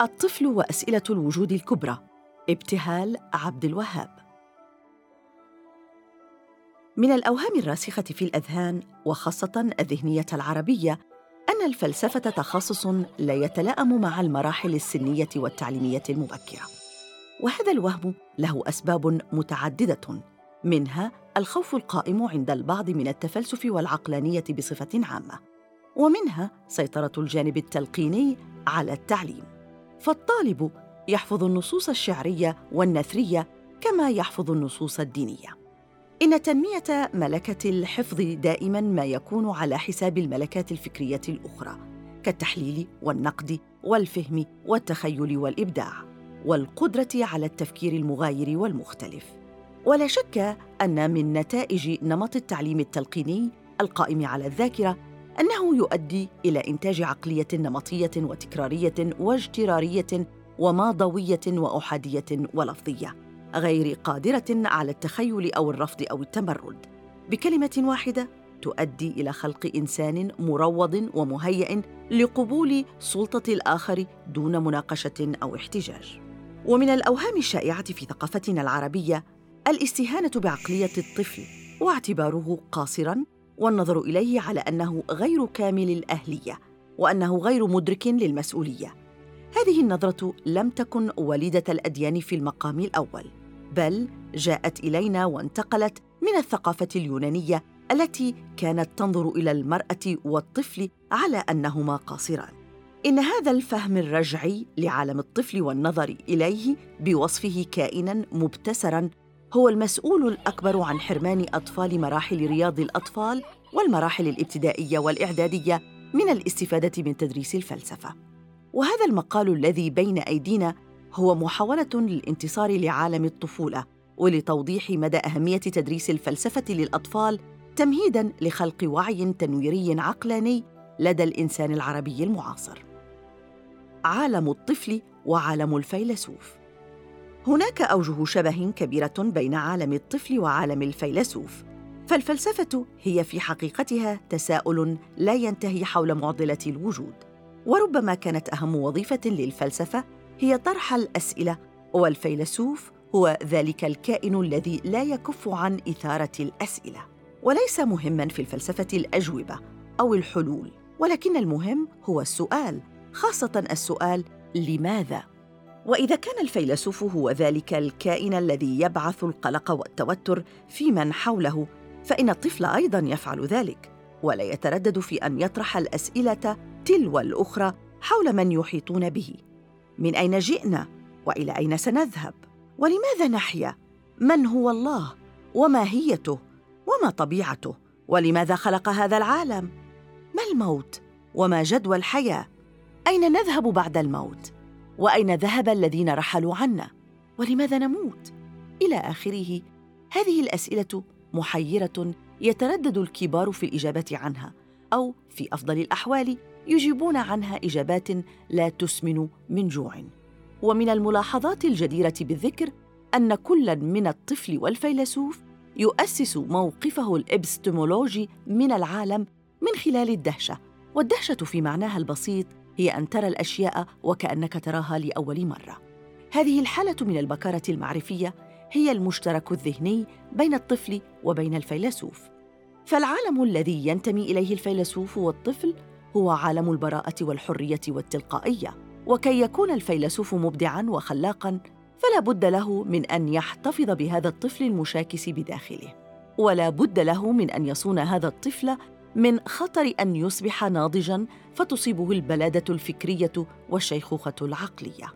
الطفل وأسئلة الوجود الكبرى. ابتهال عبد الوهاب. من الأوهام الراسخة في الأذهان وخاصة الذهنية العربية أن الفلسفة تخصص لا يتلائم مع المراحل السنية والتعليمية المبكرة. وهذا الوهم له أسباب متعددة. منها الخوف القائم عند البعض من التفلسف والعقلانية بصفة عامة. ومنها سيطرة الجانب التلقيني على التعليم. فالطالب يحفظ النصوص الشعرية والنثرية كما يحفظ النصوص الدينية. إن تنمية ملكة الحفظ دائما ما يكون على حساب الملكات الفكرية الأخرى كالتحليل والنقد والفهم والتخيل والإبداع والقدرة على التفكير المغاير والمختلف. ولا شك أن من نتائج نمط التعليم التلقيني القائم على الذاكرة أنه يؤدي إلى إنتاج عقلية نمطية وتكرارية واجترارية وماضوية وأحادية ولفظية غير قادرة على التخيل أو الرفض أو التمرد. بكلمة واحدة تؤدي إلى خلق إنسان مروض ومهيئ لقبول سلطة الآخر دون مناقشة أو احتجاج. ومن الأوهام الشائعة في ثقافتنا العربية الاستهانة بعقلية الطفل واعتباره قاصرا والنظر إليه على أنه غير كامل الأهلية وأنه غير مدرك للمسؤولية. هذه النظرة لم تكن وليدة الأديان في المقام الأول بل جاءت إلينا وانتقلت من الثقافة اليونانية التي كانت تنظر إلى المرأة والطفل على أنهما قاصران. إن هذا الفهم الرجعي لعالم الطفل والنظر إليه بوصفه كائنا مبتسرا هو المسؤول الأكبر عن حرمان أطفال مراحل رياض الأطفال والمراحل الابتدائية والإعدادية من الاستفادة من تدريس الفلسفة. وهذا المقال الذي بين أيدينا هو محاولة للانتصار لعالم الطفولة ولتوضيح مدى أهمية تدريس الفلسفة للأطفال تمهيدا لخلق وعي تنويري عقلاني لدى الإنسان العربي المعاصر. عالم الطفل وعالم الفيلسوف. هناك أوجه شبه كبيرة بين عالم الطفل وعالم الفيلسوف. فالفلسفة هي في حقيقتها تساؤل لا ينتهي حول معضلة الوجود. وربما كانت أهم وظيفة للفلسفة هي طرح الأسئلة والفيلسوف هو ذلك الكائن الذي لا يكف عن إثارة الأسئلة. وليس مهما في الفلسفة الأجوبة أو الحلول ولكن المهم هو السؤال خاصة السؤال لماذا؟ وإذا كان الفيلسوف هو ذلك الكائن الذي يبعث القلق والتوتر في من حوله فإن الطفل أيضا يفعل ذلك ولا يتردد في أن يطرح الأسئلة تلو الأخرى حول من يحيطون به. من أين جئنا؟ وإلى أين سنذهب؟ ولماذا نحيا؟ من هو الله؟ وماهيته وما طبيعته؟ ولماذا خلق هذا العالم؟ ما الموت؟ وما جدوى الحياة؟ أين نذهب بعد الموت؟ وأين ذهب الذين رحلوا عنا؟ ولماذا نموت؟ إلى آخره هذه الأسئلة محيرة يتردد الكبار في الإجابة عنها أو في أفضل الأحوال يجيبون عنها إجابات لا تسمن من جوع. ومن الملاحظات الجديرة بالذكر أن كل من الطفل والفيلسوف يؤسس موقفه الإبستمولوجي من العالم من خلال الدهشة والدهشة في معناها البسيط هي أن ترى الأشياء وكأنك تراها لأول مرة. هذه الحالة من البكارة المعرفية هي المشترك الذهني بين الطفل وبين الفيلسوف. فالعالم الذي ينتمي إليه الفيلسوف والطفل هو عالم البراءة والحرية والتلقائية. وكي يكون الفيلسوف مبدعا وخلاقا فلا بد له من أن يحتفظ بهذا الطفل المشاكس بداخله. ولا بد له من أن يصون هذا الطفل من خطر أن يصبح ناضجا فتصيبه البلادة الفكرية والشيخوخة العقلية.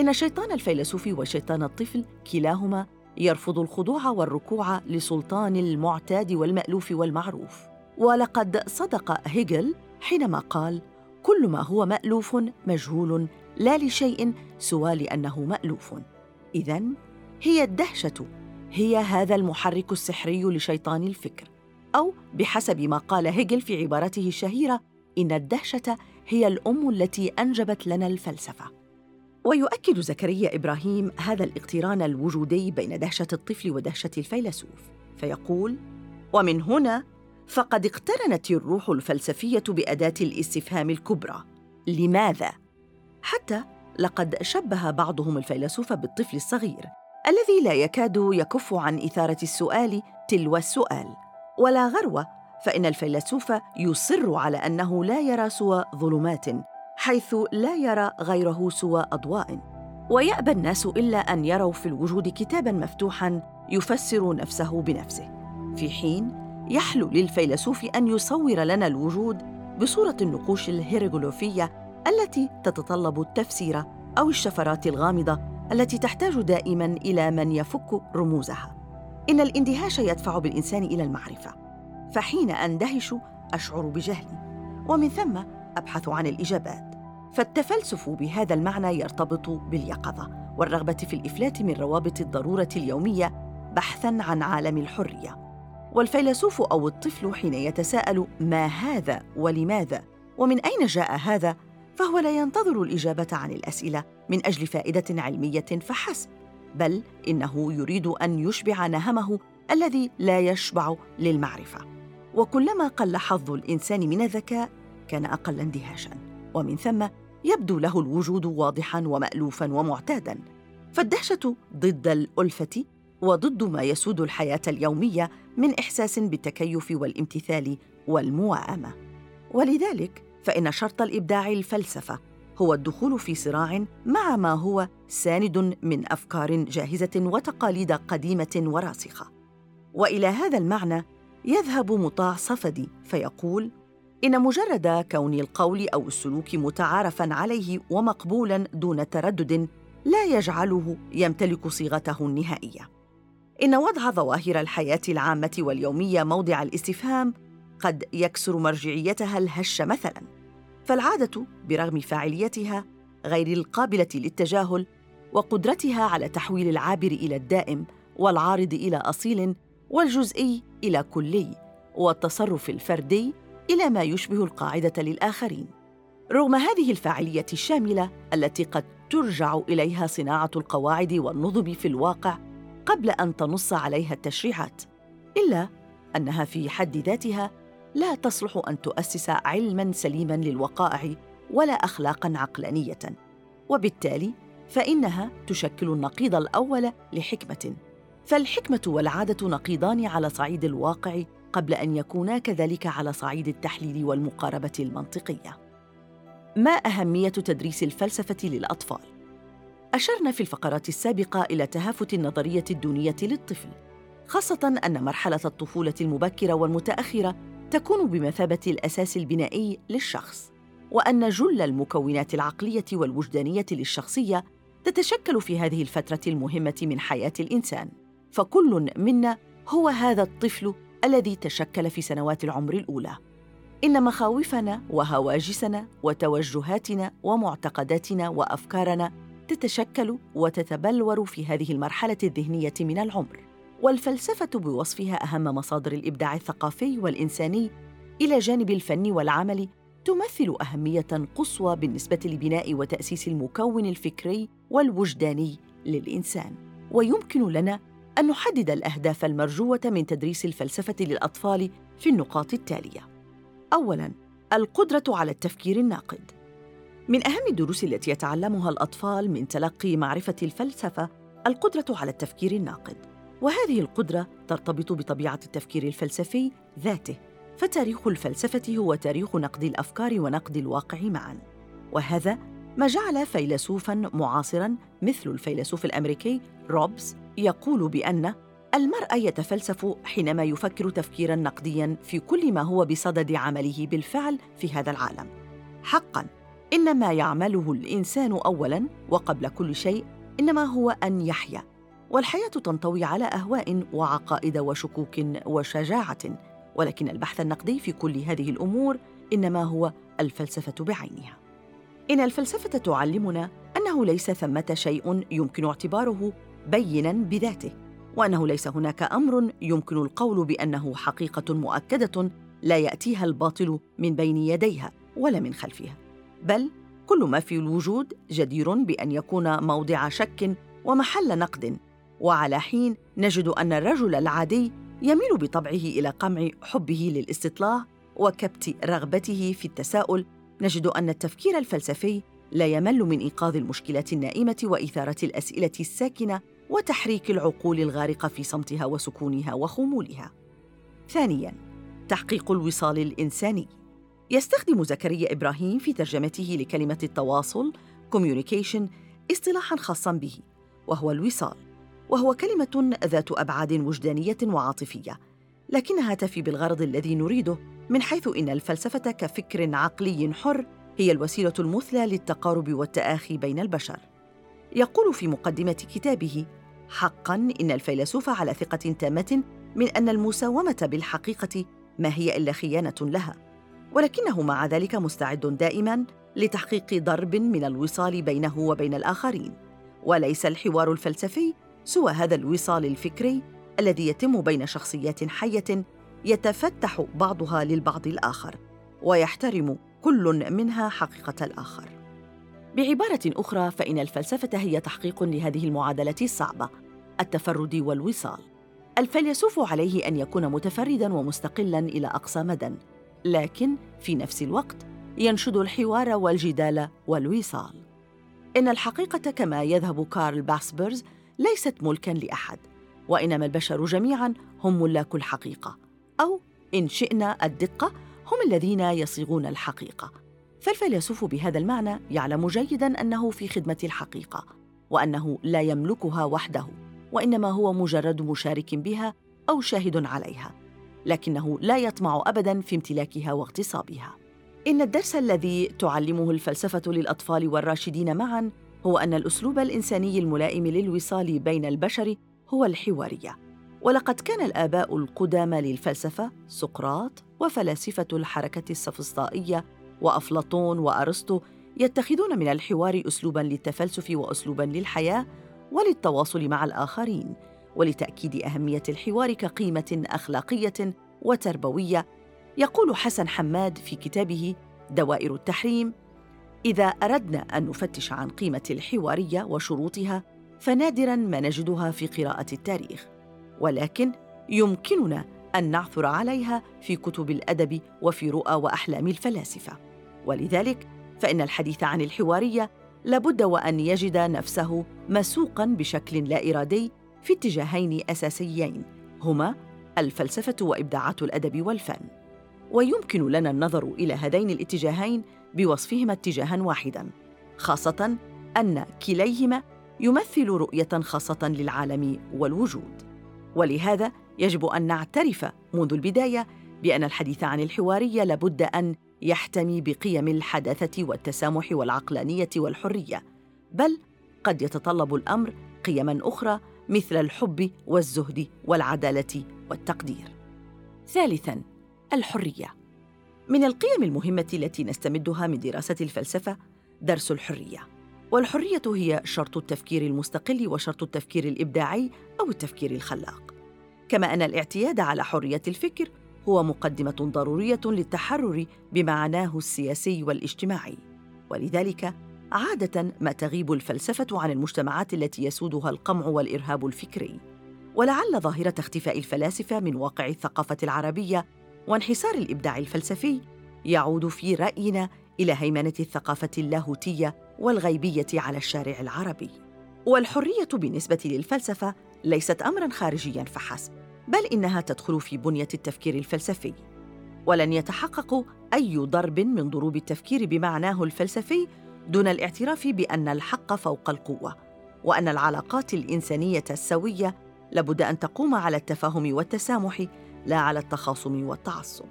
إن شيطان الفيلسوف وشيطان الطفل كلاهما يرفض الخضوع والركوع لسلطان المعتاد والمألوف والمعروف. ولقد صدق هيجل حينما قال كل ما هو مألوف مجهول لا لشيء سوى لأنه مألوف. اذا هي الدهشة هي هذا المحرك السحري لشيطان الفكر. أو بحسب ما قال هيجل في عبارته الشهيرة إن الدهشة هي الأم التي أنجبت لنا الفلسفة. ويؤكد زكريا إبراهيم هذا الاقتران الوجودي بين دهشة الطفل ودهشة الفيلسوف فيقول ومن هنا فقد اقترنت الروح الفلسفية بأداة الاستفهام الكبرى. لماذا؟ حتى لقد شبه بعضهم الفيلسوف بالطفل الصغير الذي لا يكاد يكف عن إثارة السؤال تلو السؤال. ولا غروة فإن الفيلسوف يصر على أنه لا يرى سوى ظلمات حيث لا يرى غيره سوى أضواء. ويأبى الناس إلا أن يروا في الوجود كتابا مفتوحا يفسر نفسه بنفسه. في حين يحلو للفيلسوف أن يصور لنا الوجود بصورة النقوش الهيروغليفيه التي تتطلب التفسير أو الشفرات الغامضة التي تحتاج دائما إلى من يفك رموزها. إن الاندهاش يدفع بالإنسان إلى المعرفة فحين أندهش أشعر بجهلي ومن ثم أبحث عن الإجابات. فالتفلسف بهذا المعنى يرتبط باليقظة والرغبة في الإفلات من روابط الضرورة اليومية بحثا عن عالم الحرية. والفيلسوف أو الطفل حين يتساءل ما هذا ولماذا ومن أين جاء هذا فهو لا ينتظر الإجابة عن الأسئلة من أجل فائدة علمية فحسب. بل إنه يريد أن يشبع نهمه الذي لا يشبع للمعرفة. وكلما قل حظ الإنسان من الذكاء كان أقل اندهاشا. ومن ثم يبدو له الوجود واضحا ومالوفا ومعتادا. فالدهشة ضد الألفة وضد ما يسود الحياة اليومية من إحساس بالتكيف والامتثال والموائمه ولذلك فإن شرط الإبداع الفلسفة هو الدخول في صراع مع ما هو ساند من أفكار جاهزة وتقاليد قديمة وراسخة. وإلى هذا المعنى يذهب مطاع صفدي فيقول إن مجرد كون القول أو السلوك متعارفا عليه ومقبولا دون تردد لا يجعله يمتلك صيغته النهائية. إن وضع ظواهر الحياة العامة واليومية موضع الاستفهام قد يكسر مرجعيتها الهشه مثلا. فالعادة برغم فاعليتها غير القابلة للتجاهل وقدرتها على تحويل العابر إلى الدائم والعارض إلى أصيل والجزئي إلى كلي والتصرف الفردي إلى ما يشبه القاعدة للآخرين. رغم هذه الفاعلية الشاملة التي قد ترجع إليها صناعة القواعد والنظم في الواقع قبل أن تنص عليها التشريعات إلا أنها في حد ذاتها لا تصلح أن تؤسس علما سليما للوقائع ولا اخلاقا عقلانية. وبالتالي فإنها تشكل النقيض الأول لحكمة. فالحكمة والعادة نقيضان على صعيد الواقع قبل أن يكونا كذلك على صعيد التحليل والمقاربة المنطقية. ما أهمية تدريس الفلسفة للأطفال؟ أشرنا في الفقرات السابقة إلى تهافت النظرية الدونية للطفل خاصة أن مرحلة الطفولة المبكرة والمتأخرة تكون بمثابة الأساس البنائي للشخص وأن جل المكونات العقلية والوجدانية للشخصية تتشكل في هذه الفترة المهمة من حياة الإنسان. فكل منا هو هذا الطفل الذي تشكل في سنوات العمر الأولى. إن مخاوفنا وهواجسنا وتوجهاتنا ومعتقداتنا وأفكارنا تتشكل وتتبلور في هذه المرحلة الذهنية من العمر. والفلسفة بوصفها أهم مصادر الإبداع الثقافي والإنساني. إلى جانب الفن والعمل تمثل أهمية قصوى بالنسبة لبناء وتأسيس المكون الفكري والوجداني للإنسان. ويمكن لنا أن نحدد الأهداف المرجوة من تدريس الفلسفة للأطفال في النقاط التالية. اولا القدرة على التفكير الناقد. من أهم الدروس التي يتعلمها الأطفال من تلقي معرفة الفلسفة القدرة على التفكير الناقد. وهذه القدرة ترتبط بطبيعة التفكير الفلسفي ذاته فتاريخ الفلسفة هو تاريخ نقد الأفكار ونقد الواقع معا. وهذا ما جعل فيلسوفا معاصرا مثل الفيلسوف الأمريكي روبز يقول بأن المرء يتفلسف حينما يفكر تفكيرا نقديا في كل ما هو بصدد عمله بالفعل في هذا العالم. حقا ان ما يعمله الإنسان اولا وقبل كل شيء إنما هو أن يحيا. والحياة تنطوي على أهواء وعقائد وشكوك وشجاعة ولكن البحث النقدي في كل هذه الأمور إنما هو الفلسفة بعينها. إن الفلسفة تعلمنا أنه ليس ثمة شيء يمكن اعتباره بينا بذاته وأنه ليس هناك أمر يمكن القول بأنه حقيقة مؤكدة لا يأتيها الباطل من بين يديها ولا من خلفها. بل كل ما في الوجود جدير بأن يكون موضع شك ومحل نقد وعلى حين نجد أن الرجل العادي يميل بطبعه إلى قمع حبه للاستطلاع وكبت رغبته في التساؤل. نجد أن التفكير الفلسفي لا يمل من إيقاظ المشكلات النائمة وإثارة الأسئلة الساكنة وتحريك العقول الغارقة في صمتها وسكونها وخمولها. ثانيا تحقيق الوصال الإنساني. يستخدم زكريا إبراهيم في ترجمته لكلمة التواصل communication اصطلاحا خاصا به وهو الوصال. وهو كلمة ذات أبعاد وجدانية وعاطفية لكنها تفي بالغرض الذي نريده من حيث إن الفلسفة كفكر عقلي حر هي الوسيلة المثلى للتقارب والتآخي بين البشر. يقول في مقدمة كتابه حقا إن الفيلسوف على ثقة تامة من أن المساومة بالحقيقة ما هي إلا خيانة لها ولكنه مع ذلك مستعد دائما لتحقيق ضرب من الوصال بينه وبين الآخرين وليس الحوار الفلسفي سوى هذا الوصال الفكري الذي يتم بين شخصيات حية يتفتح بعضها للبعض الآخر ويحترم كل منها حقيقة الآخر. بعبارة أخرى فإن الفلسفة هي تحقيق لهذه المعادلة الصعبة التفرد والوصال. الفيلسوف عليه أن يكون متفردا ومستقلا إلى أقصى مدى لكن في نفس الوقت ينشد الحوار والجدال والوصال. إن الحقيقة كما يذهب كارل باسبرز ليست ملكا لأحد وإنما البشر جميعا هم ملاك الحقيقة أو إن شئنا الدقة هم الذين يصيغون الحقيقة. فالفيلسوف بهذا المعنى يعلم جيدا أنه في خدمة الحقيقة وأنه لا يملكها وحده وإنما هو مجرد مشارك بها أو شاهد عليها لكنه لا يطمع ابدا في امتلاكها واغتصابها. إن الدرس الذي تعلمه الفلسفة للأطفال والراشدين معا هو أن الأسلوب الإنساني الملائم للوصال بين البشر هو الحوارية. ولقد كان الآباء القدامى للفلسفة سقراط وفلاسفة الحركة السفسطائية وأفلاطون وأرسطو يتخذون من الحوار اسلوبا للتفلسف واسلوبا للحياة وللتواصل مع الآخرين ولتأكيد أهمية الحوار كقيمة أخلاقية وتربوية. يقول حسن حماد في كتابه دوائر التحريم إذا أردنا أن نفتش عن قيمة الحوارية وشروطها فنادرا ما نجدها في قراءة التاريخ. ولكن يمكننا أن نعثر عليها في كتب الأدب وفي رؤى وأحلام الفلاسفة. ولذلك فإن الحديث عن الحوارية لابد وأن يجد نفسه مسوقا بشكل لا إرادي في اتجاهين أساسيين هما الفلسفة وإبداعات الأدب والفن. ويمكن لنا النظر إلى هذين الاتجاهين بوصفهما اتجاها واحدا خاصة أن كليهما يمثل رؤية خاصة للعالم والوجود. ولهذا يجب أن نعترف منذ البداية بأن الحديث عن الحواريه لابد أن يحتمي بقيم الحداثة والتسامح والعقلانية والحرية بل قد يتطلب الأمر قيما أخرى مثل الحب والزهد والعدالة والتقدير. ثالثا الحرية. من القيم المهمة التي نستمدها من دراسة الفلسفة درس الحرية. والحرية هي شرط التفكير المستقل وشرط التفكير الإبداعي أو التفكير الخلاق. كما أن الاعتياد على حرية الفكر هو مقدمة ضرورية للتحرر بمعناه السياسي والاجتماعي. ولذلك عادة ما تغيب الفلسفة عن المجتمعات التي يسودها القمع والإرهاب الفكري. ولعل ظاهرة اختفاء الفلاسفة من واقع الثقافة العربية وانحسار الإبداع الفلسفي يعود في رأينا إلى هيمنة الثقافة اللاهوتية والغيبية على الشارع العربي. والحرية بالنسبة للفلسفة ليست امرا خارجيا فحسب بل إنها تدخل في بنية التفكير الفلسفي. ولن يتحقق أي ضرب من ضروب التفكير بمعناه الفلسفي دون الاعتراف بأن الحق فوق القوة وأن العلاقات الإنسانية السوية لابد أن تقوم على التفاهم والتسامح لا على التخاصم والتعصب.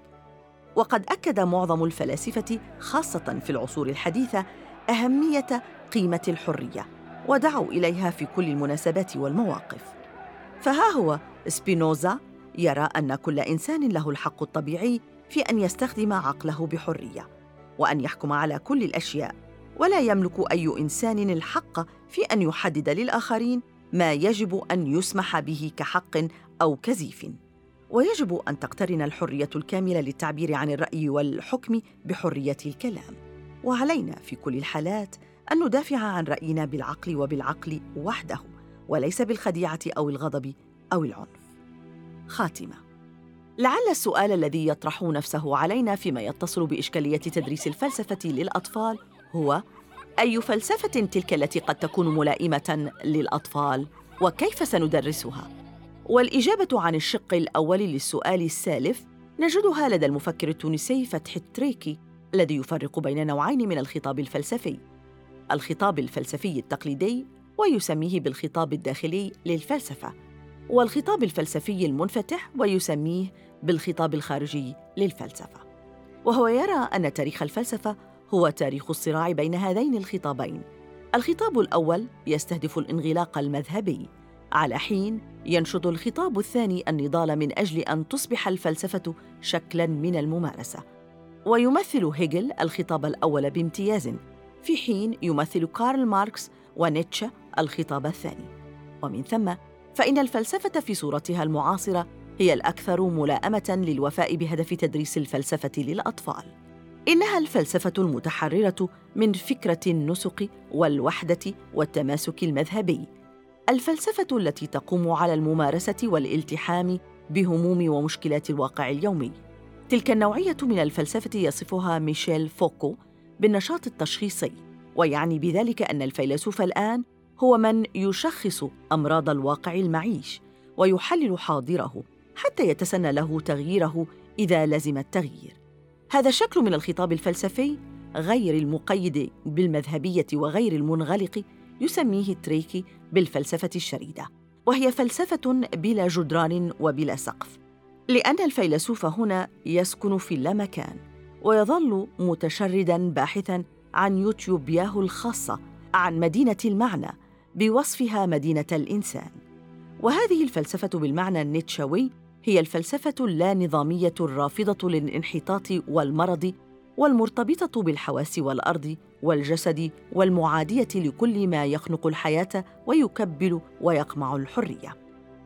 وقد أكد معظم الفلاسفة خاصة في العصور الحديثة أهمية قيمة الحرية ودعوا إليها في كل المناسبات والمواقف. فها هو سبينوزا يرى أن كل إنسان له الحق الطبيعي في أن يستخدم عقله بحرية وأن يحكم على كل الأشياء ولا يملك أي إنسان الحق في أن يحدد للآخرين ما يجب أن يسمح به كحق أو كزيف. ويجب أن تقترن الحرية الكاملة للتعبير عن الرأي والحكم بحرية الكلام. وعلينا في كل الحالات أن ندافع عن رأينا بالعقل وبالعقل وحده وليس بالخديعة أو الغضب أو العنف. خاتمة. لعل السؤال الذي يطرح نفسه علينا فيما يتصل بإشكالية تدريس الفلسفة للأطفال هو أي فلسفة تلك التي قد تكون ملائمة للأطفال وكيف سندرسها؟ والإجابة عن الشق الأول للسؤال السالف نجدها لدى المفكر التونسي فتحي التريكي الذي يفرق بين نوعين من الخطاب الفلسفي. الخطاب الفلسفي التقليدي ويسميه بالخطاب الداخلي للفلسفة والخطاب الفلسفي المنفتح ويسميه بالخطاب الخارجي للفلسفة. وهو يرى أن تاريخ الفلسفة هو تاريخ الصراع بين هذين الخطابين. الخطاب الأول يستهدف الانغلاق المذهبي. على حين ينشد الخطاب الثاني النضال من أجل أن تصبح الفلسفة شكلا من الممارسة. ويمثل هيجل الخطاب الأول بامتياز في حين يمثل كارل ماركس ونيتشه الخطاب الثاني. ومن ثم فإن الفلسفة في صورتها المعاصرة هي الأكثر ملائمة للوفاء بهدف تدريس الفلسفة للأطفال. إنها الفلسفة المتحررة من فكرة النسق والوحدة والتماسك المذهبي. الفلسفة التي تقوم على الممارسة والالتحام بهموم ومشكلات الواقع اليومي. تلك النوعية من الفلسفة يصفها ميشيل فوكو بالنشاط التشخيصي ويعني بذلك أن الفيلسوف الآن هو من يشخص أمراض الواقع المعيش ويحلل حاضره حتى يتسنى له تغييره إذا لزم التغيير. هذا شكل من الخطاب الفلسفي غير المقيد بالمذهبية وغير المنغلق يسميه تريكي بالفلسفة الشريدة وهي فلسفة بلا جدران وبلا سقف لأن الفيلسوف هنا يسكن في اللامكان ويظل متشردا باحثا عن يوتيوبياه الخاصة عن مدينة المعنى بوصفها مدينة الإنسان. وهذه الفلسفة بالمعنى النيتشوي هي الفلسفة اللانظاميه الرافضة للانحطاط والمرض والمرتبطة بالحواس والأرض والجسد والمعادية لكل ما يخنق الحياة ويكبل ويقمع الحرية.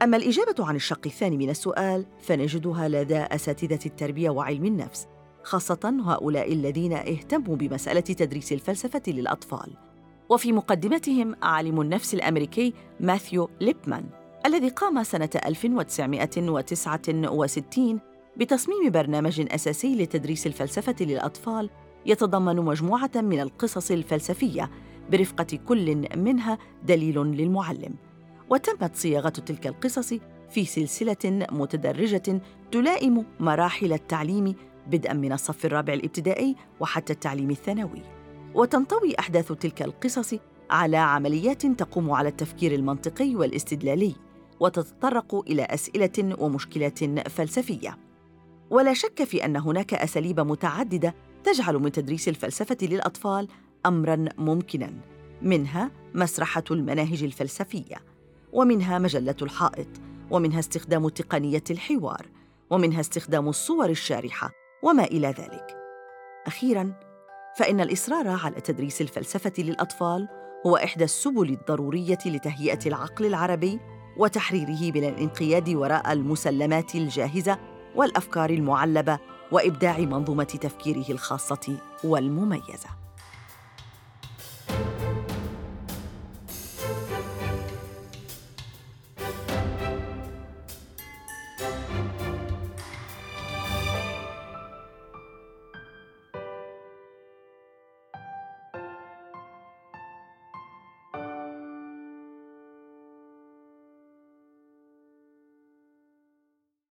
أما الإجابة عن الشق الثاني من السؤال فنجدها لدى أساتذة التربية وعلم النفس خاصة هؤلاء الذين اهتموا بمسألة تدريس الفلسفة للأطفال. وفي مقدمتهم عالم النفس الأمريكي ماثيو ليبمان الذي قام سنة 1969 بتصميم برنامج أساسي لتدريس الفلسفة للأطفال يتضمن مجموعة من القصص الفلسفية برفقة كل منها دليل للمعلم. وتمت صياغة تلك القصص في سلسلة متدرجة تلائم مراحل التعليم بدءا من الصف الرابع الابتدائي وحتى التعليم الثانوي. وتنطوي أحداث تلك القصص على عمليات تقوم على التفكير المنطقي والاستدلالي وتتطرق إلى أسئلة ومشكلات فلسفية. ولا شك في أن هناك أساليب متعددة تجعل من تدريس الفلسفة للأطفال امرا ممكنا منها مسرحة المناهج الفلسفية ومنها مجلة الحائط ومنها استخدام تقنية الحوار ومنها استخدام الصور الشارحة وما إلى ذلك. أخيرا فإن الإصرار على تدريس الفلسفة للأطفال هو إحدى السبل الضرورية لتهيئة العقل العربي وتحريره من الانقياد وراء المسلمات الجاهزة والأفكار المعلبة وإبداع منظومة تفكيره الخاصة والمميزة.